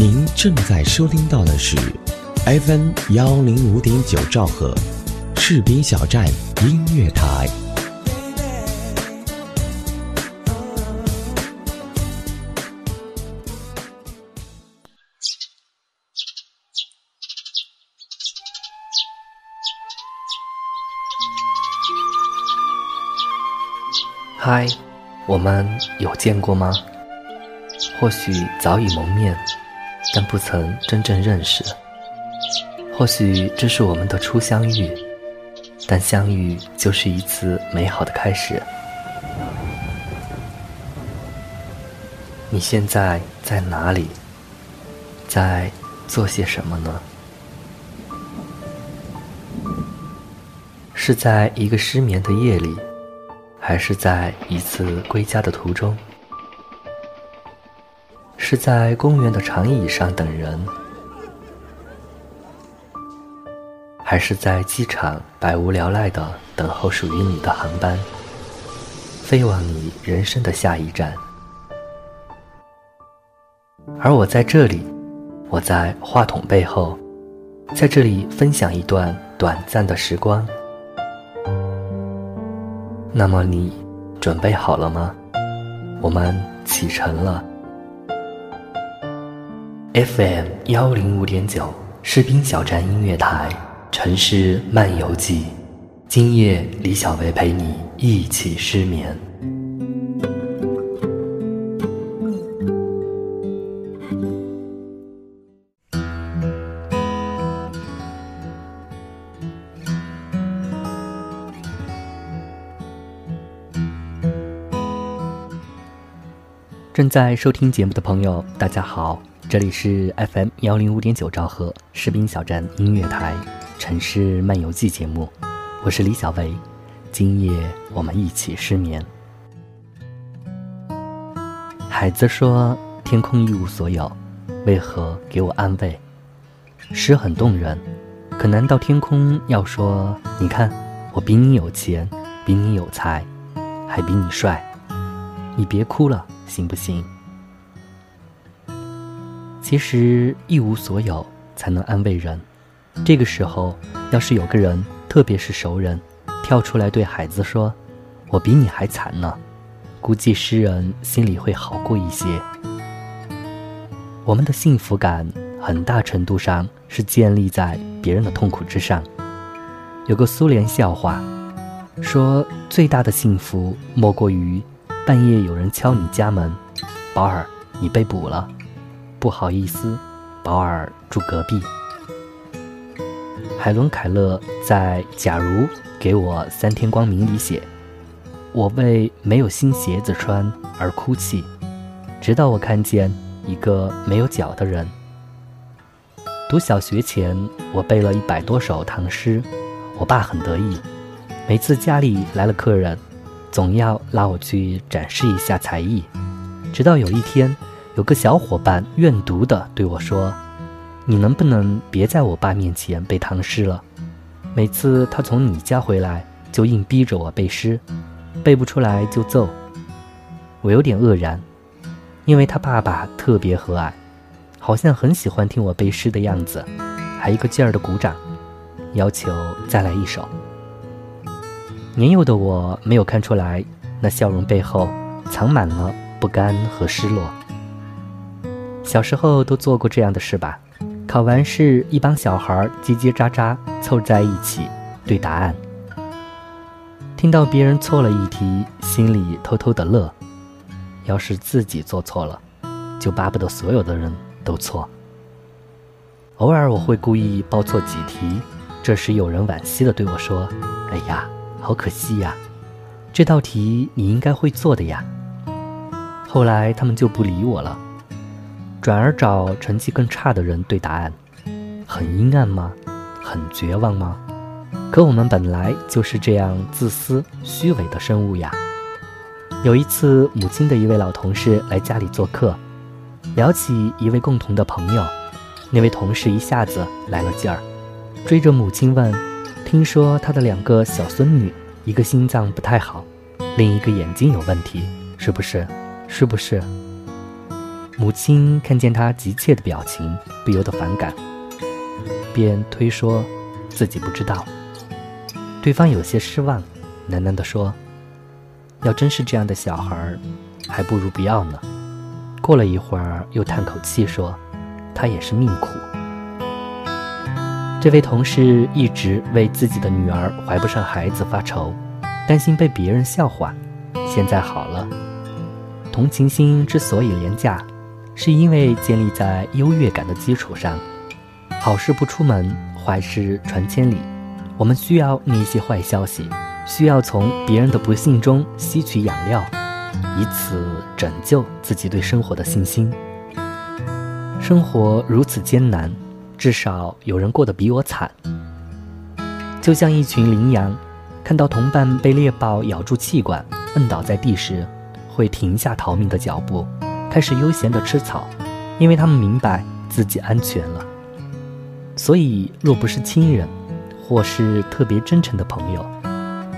您正在收听到的是 FM 幺零五点九兆赫，士兵小站音乐台。嗨，我们有见过吗？或许早已蒙面，但不曾真正认识。或许这是我们的初相遇，但相遇就是一次美好的开始。你现在在哪里？在做些什么呢？是在一个失眠的夜里？还是在一次归家的途中，是在公园的长椅上等人，还是在机场百无聊赖的等候属于你的航班，飞往你人生的下一站？而我在这里，我在话筒背后，在这里分享一段短暂的时光。那么你准备好了吗？我们启程了。FM 幺零五点九士兵小站音乐台城市漫游记，今夜李小薇陪你一起失眠。正在收听节目的朋友，大家好，这里是 FM 幺零五点九兆赫士兵小站音乐台城市漫游记节目，我是李小维，今夜我们一起失眠。海子说：“天空一无所有，为何给我安慰？”诗很动人，可难道天空要说：“你看，我比你有钱，比你有才，还比你帅，你别哭了。”行不行？其实一无所有才能安慰人。这个时候，要是有个人，特别是熟人，跳出来对孩子说：“我比你还惨呢。”估计诗人心里会好过一些。我们的幸福感很大程度上是建立在别人的痛苦之上。有个苏联笑话，说最大的幸福莫过于。半夜有人敲你家门，宝儿，你被捕了，不好意思，保尔住隔壁。海伦·凯勒在《假如给我三天光明》里写：“我为没有新鞋子穿而哭泣，直到我看见一个没有脚的人。”读小学前，我背了一百多首唐诗，我爸很得意，每次家里来了客人。总要拉我去展示一下才艺，直到有一天，有个小伙伴怨毒的对我说：“你能不能别在我爸面前背唐诗了？每次他从你家回来，就硬逼着我背诗，背不出来就揍。”我有点愕然，因为他爸爸特别和蔼，好像很喜欢听我背诗的样子，还一个劲儿的鼓掌，要求再来一首。年幼的我没有看出来，那笑容背后藏满了不甘和失落。小时候都做过这样的事吧？考完试，一帮小孩叽叽喳喳凑在一起对答案。听到别人错了一题，心里偷偷的乐。要是自己做错了，就巴不得所有的人都错。偶尔我会故意报错几题，这时有人惋惜的对我说：“哎呀。”好可惜呀，这道题你应该会做的呀。后来他们就不理我了，转而找成绩更差的人对答案。很阴暗吗？很绝望吗？可我们本来就是这样自私、虚伪的生物呀。有一次，母亲的一位老同事来家里做客，聊起一位共同的朋友，那位同事一下子来了劲儿，追着母亲问。听说他的两个小孙女，一个心脏不太好，另一个眼睛有问题，是不是？是不是？母亲看见他急切的表情，不由得反感，便推说自己不知道。对方有些失望，喃喃地说：“要真是这样的小孩，还不如不要呢。”过了一会儿，又叹口气说：“他也是命苦。”这位同事一直为自己的女儿怀不上孩子发愁，担心被别人笑话。现在好了，同情心之所以廉价，是因为建立在优越感的基础上。好事不出门，坏事传千里。我们需要那些坏消息，需要从别人的不幸中吸取养料，以此拯救自己对生活的信心。生活如此艰难，至少有人过得比我惨。就像一群羚羊，看到同伴被猎豹咬住气管，摁倒在地时，会停下逃命的脚步，开始悠闲地吃草，因为他们明白自己安全了。所以，若不是亲人，或是特别真诚的朋友，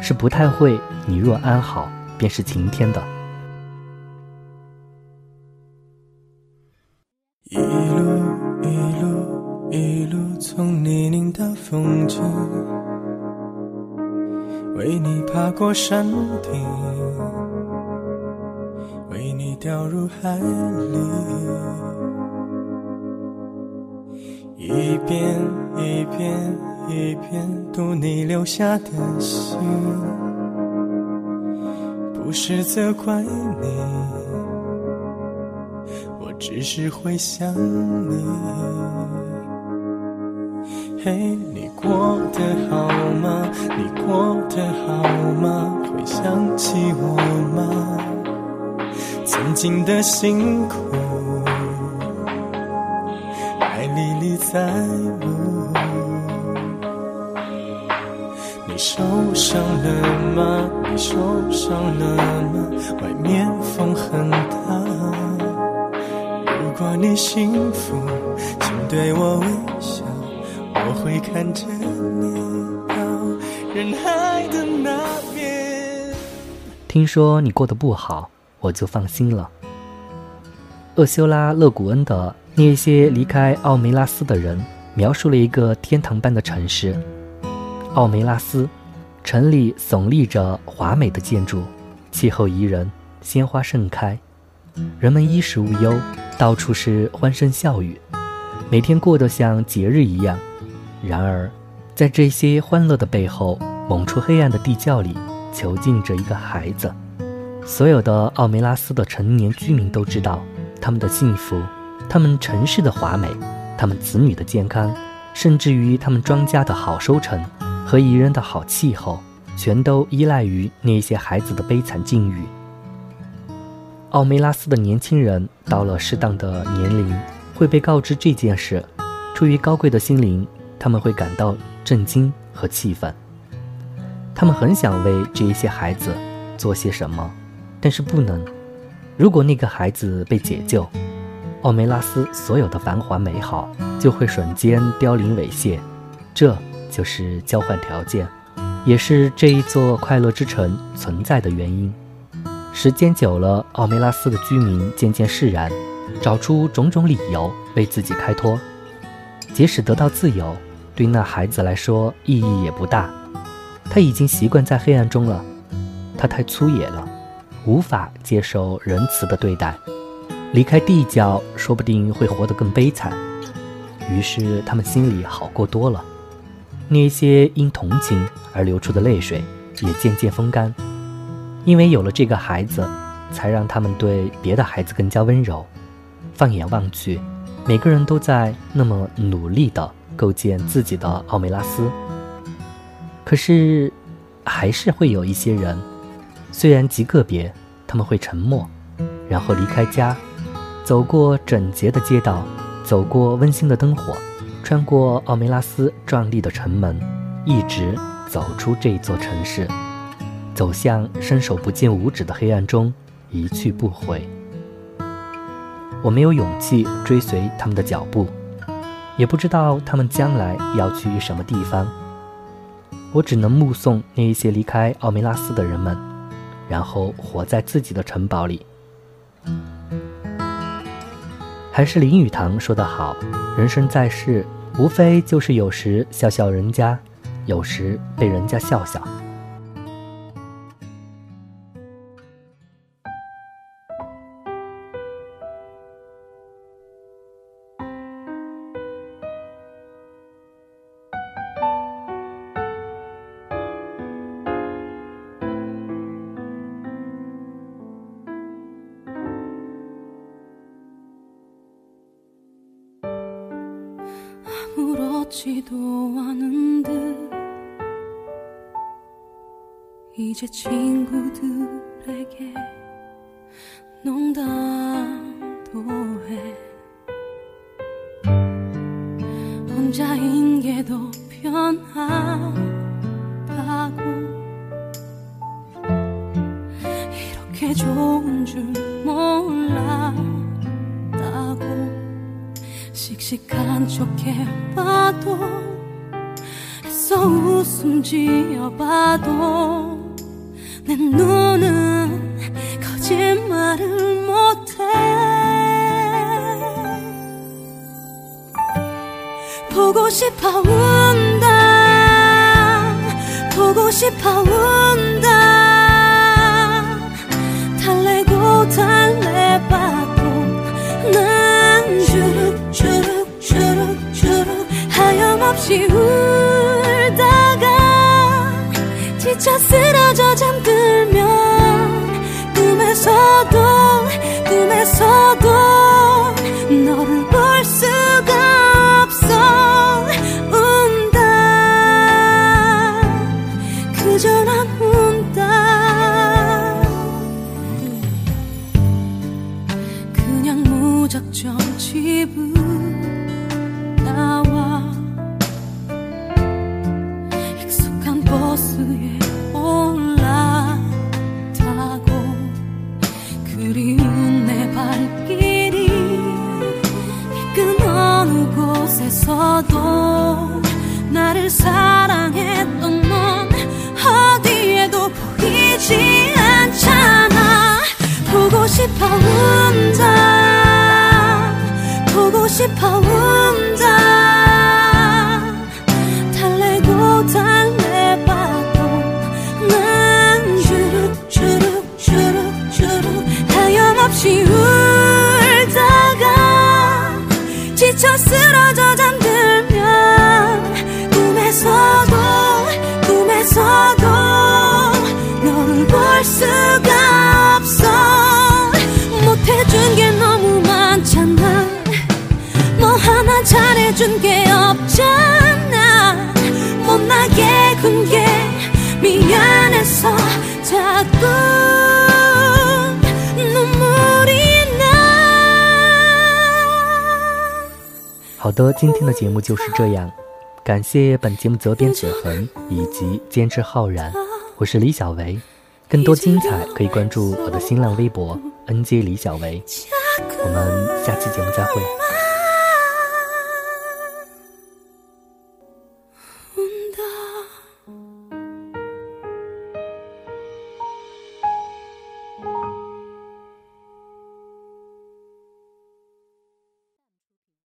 是不太会“你若安好，便是晴天”的。一路一路一路从泥泞到风景，为你爬过山顶，掉入海里，一遍一遍。一遍读你留下的信，不是责怪你，我只是会想你。嘿，你过得好吗？你过得好吗？会想起我吗？曾经的辛苦，还历历在目。你受伤了吗？你受伤了吗？外面风很大。如果你幸福，请对我微笑，我会看着你到人海的那边。听说你过得不好，我就放心了。厄修拉·勒古恩的《那些离开奥梅拉斯的人》描述了一个天堂般的城市。奥梅拉斯，城里耸立着华美的建筑，气候宜人，鲜花盛开，人们衣食无忧，到处是欢声笑语，每天过得像节日一样。然而，在这些欢乐的背后，猛出黑暗的地窖里囚禁着一个孩子。所有的奥梅拉斯的成年居民都知道，他们的幸福，他们城市的华美，他们子女的健康，甚至于他们庄稼的好收成。和宜人的好气候，全都依赖于那些孩子的悲惨境遇。奥梅拉斯的年轻人到了适当的年龄，会被告知这件事。出于高贵的心灵，他们会感到震惊和气愤。他们很想为这一些孩子做些什么，但是不能。如果那个孩子被解救，奥梅拉斯所有的繁华美好就会瞬间凋零猥亵。这。就是交换条件，也是这一座快乐之城存在的原因。时间久了，奥梅拉斯的居民渐渐释然，找出种种理由为自己开脱。即使得到自由，对那孩子来说意义也不大。他已经习惯在黑暗中了，他太粗野了，无法接受仁慈的对待。离开地窖，说不定会活得更悲惨。于是他们心里好过多了。那些因同情而流出的泪水也渐渐风干，因为有了这个孩子，才让他们对别的孩子更加温柔。放眼望去，每个人都在那么努力地构建自己的奥梅拉斯。可是，还是会有一些人，虽然极个别，他们会沉默，然后离开家，走过整洁的街道，走过温馨的灯火。穿过奥梅拉斯壮丽的城门，一直走出这座城市，走向伸手不见五指的黑暗中，一去不回。我没有勇气追随他们的脚步，也不知道他们将来要去什么地方。我只能目送那一些离开奥梅拉斯的人们，然后活在自己的城堡里。还是林语堂说的好：“人生在世，无非就是有时笑笑人家，有时被人家笑笑。” 이제 친구들에게 농담도 해. 혼자인 게 더 편하다고. 이렇게 좋은 줄 몰랐다고 씩씩한 척 해봐도 애써 웃음 지어봐도 내 눈은 거짓말을 못해. 보고 싶어 운다. 보고 싶어 운다 하염없이 울다가 지쳐 쓰러져 잠들 四月。好的，今天的节目就是这样，感谢本节目责编子恒以及监制浩然，我是李小维，更多精彩可以关注我的新浪微博 NJ 李小维，我们下期节目再会。